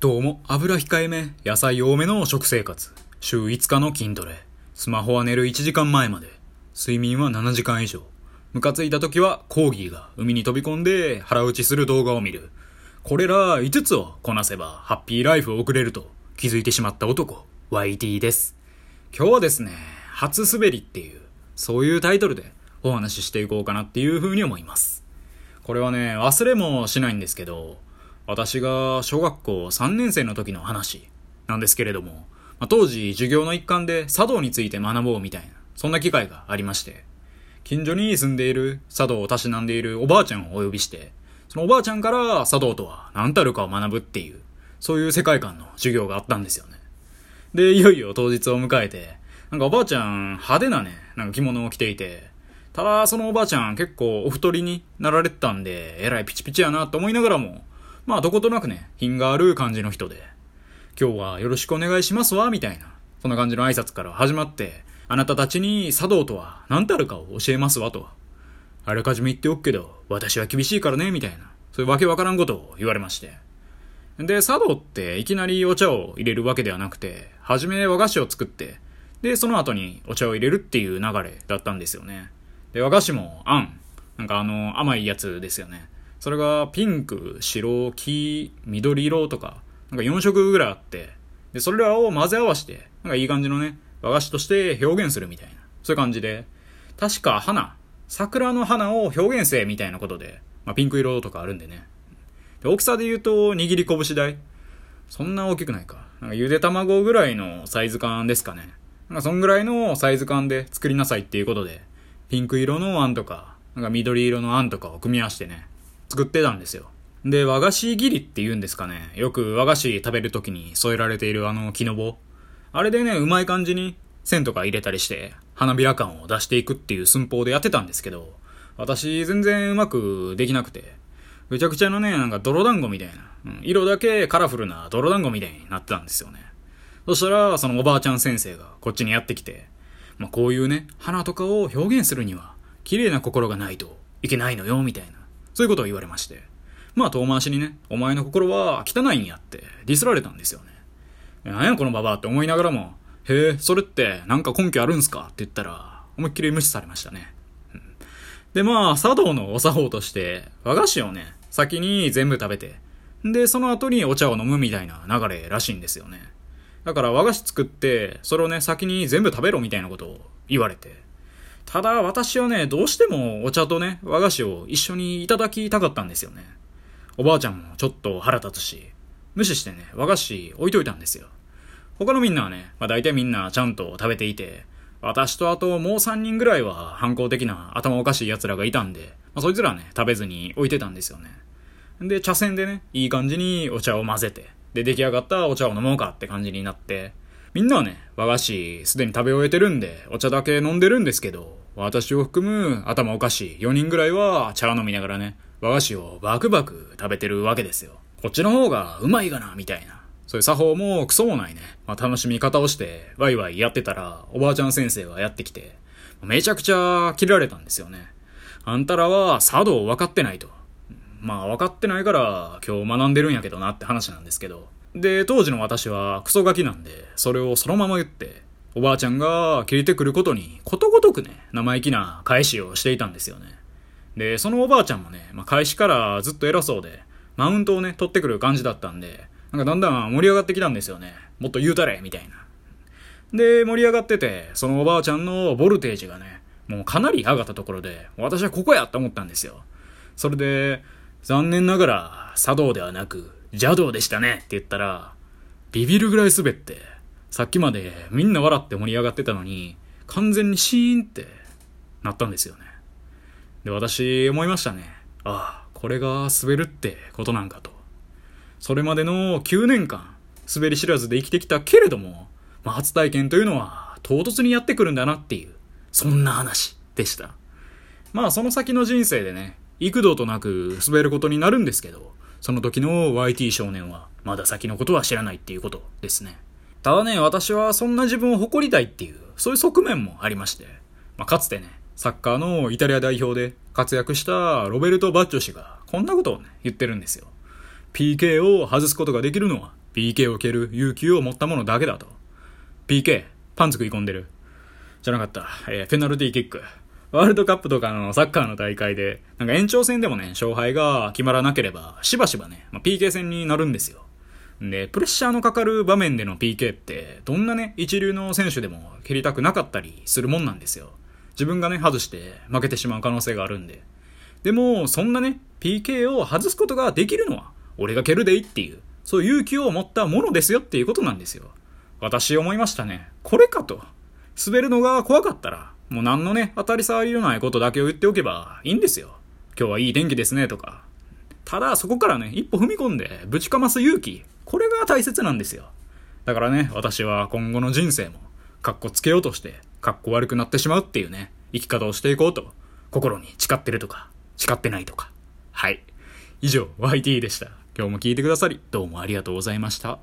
どうも、油控えめ、野菜多めの食生活、週5日の筋トレ、スマホは寝る1時間前まで、睡眠は7時間以上、ムカついた時はコーギーが海に飛び込んで腹打ちする動画を見る。これら5つをこなせばハッピーライフを送れると気づいてしまった男、YT です。今日はですね、初滑りっていう、そういうタイトルでお話ししていこうかなっていう風に思います。これはね、忘れもしないんですけど、私が小学校3年生の時の話なんですけれども、まあ、当時授業の一環で茶道について学ぼうみたいな、そんな機会がありまして、近所に住んでいる茶道をたしなんでいるおばあちゃんをお呼びして、そのおばあちゃんから茶道とは何たるかを学ぶっていう、そういう世界観の授業があったんですよね。で、いよいよ当日を迎えて、なんかおばあちゃん派手なね、なんか着物を着ていて、ただそのおばあちゃん結構お太りになられてたんで、えらいピチピチやなと思いながらも、まあどことなくね、品がある感じの人で、今日はよろしくお願いしますわ、みたいな、そんな感じの挨拶から始まって、あなたたちに茶道とは何たるかを教えますわと。あらかじめ言っておくけど、私は厳しいからね、みたいな、そういうわけわからんことを言われまして。で、茶道っていきなりお茶を入れるわけではなくて、はじめ和菓子を作って、で、その後にお茶を入れるっていう流れだったんですよね。で、和菓子もあん。なんかあの、甘いやつですよね。それがピンク、白、黄、緑色とか、なんか4色ぐらいあって、で、それらを混ぜ合わせて、なんかいい感じのね、和菓子として表現するみたいな、そういう感じで、確か花、桜の花を表現せみたいなことで、まあピンク色とかあるんでね。で、大きさで言うと、握り拳大。そんな大きくないか。なんかゆで卵ぐらいのサイズ感ですかね。なんかそんぐらいのサイズ感で作りなさいっていうことで、ピンク色のあんとか、なんか緑色のあんとかを組み合わせてね、作ってたんですよ。で、和菓子切りって言うんですかね。よく和菓子食べるときに添えられているあの木の棒。あれでね、うまい感じに線とか入れたりして、花びら感を出していくっていう寸法でやってたんですけど、私全然うまくできなくて、めちゃくちゃのね、なんか泥団子みたいな、うん、色だけカラフルな泥団子みたいになってたんですよね。そしたら、そのおばあちゃん先生がこっちにやってきて、まあ、こういうね、花とかを表現するには、綺麗な心がないといけないのよ、みたいな。そういうことを言われまして。まあ遠回しにね、お前の心は汚いんやってディスられたんですよね。なんやこのババアって思いながらも、へえ、それってなんか根拠あるんすか？って言ったら、思いっきり無視されましたね。うんで、まあ、茶道のお作法として、和菓子をね、先に全部食べて、で、その後にお茶を飲むみたいな流れらしいんですよね。だから和菓子作って、それをね、先に全部食べろみたいなことを言われて。ただ私はね、どうしてもお茶とね、和菓子を一緒にいただきたかったんですよね。おばあちゃんもちょっと腹立つし、無視してね、和菓子置いといたんですよ。他のみんなはね、まあ大体みんなちゃんと食べていて、私とあともう3人ぐらいは反抗的な頭おかしい奴らがいたんで、まあ、そいつらはね、食べずに置いてたんですよね。で、茶筅でね、いい感じにお茶を混ぜて、で、出来上がったお茶を飲もうかって感じになって、みんなはね、和菓子すでに食べ終えてるんで、お茶だけ飲んでるんですけど、私を含む頭おかしい4人ぐらいは茶飲みながらね、和菓子をバクバク食べてるわけですよ。こっちの方がうまいがな、みたいな。そういう作法もクソもないね。まあ、楽しみ方をして、ワイワイやってたら、おばあちゃん先生がやってきて、めちゃくちゃ切られたんですよね。あんたらは茶道分かってないと。まあ分かってないから今日学んでるんやけどなって話なんですけど。で、当時の私はクソガキなんで、それをそのまま言って、おばあちゃんが切れてくることにことごとくね、生意気な返しをしていたんですよね。で、そのおばあちゃんもね、まあ、開始からずっと偉そうで、マウントをね、取ってくる感じだったんで、なんかだんだん盛り上がってきたんですよね。もっと言うたれみたいな。で、盛り上がってて、そのおばあちゃんのボルテージがね、もうかなり上がったところで、私はここやと思ったんですよ。それで、残念ながら、茶道ではなく、邪道でしたねって言ったら、ビビるぐらい滑って、さっきまでみんな笑って盛り上がってたのに、完全にシーンってなったんですよね。で、私思いましたね。ああ、これが滑るってことなんかと。それまでの9年間、滑り知らずで生きてきたけれども、まあ、初体験というのは唐突にやってくるんだなっていう、そんな話でした。まあその先の人生でね、幾度となく滑ることになるんですけど、その時の YT 少年はまだ先のことは知らないっていうことですね。ただね、私はそんな自分を誇りたいっていう、そういう側面もありまして、まあ、かつてね、サッカーのイタリア代表で活躍したロベルト・バッチョ氏がこんなことをね、言ってるんですよ。PK を外すことができるのは PK を蹴る勇気を持った者だけだと。PK、パンツ食い込んでる。じゃなかった。えー、ペナルティーキック。ワールドカップとかのサッカーの大会で、なんか延長戦でもね、勝敗が決まらなければ、しばしばね、まあ、PK 戦になるんですよ。で、プレッシャーのかかる場面での PK って、どんなね、一流の選手でも蹴りたくなかったりするもんなんですよ。自分がね、外して負けてしまう可能性があるんで。でも、そんなね、PK を外すことができるのは、俺が蹴るでいいっていう、そういう勇気を持ったものですよっていうことなんですよ。私思いましたね。これかと。滑るのが怖かったら、もう何のね、当たり障りのないことだけを言っておけばいいんですよ。今日はいい天気ですねとか。ただそこからね、一歩踏み込んでぶちかます勇気。これが大切なんですよ。だからね、私は今後の人生も、かっこつけようとして、かっこ悪くなってしまうっていうね、生き方をしていこうと、心に誓ってるとか、誓ってないとか。はい。以上、YT でした。今日も聞いてくださり、どうもありがとうございました。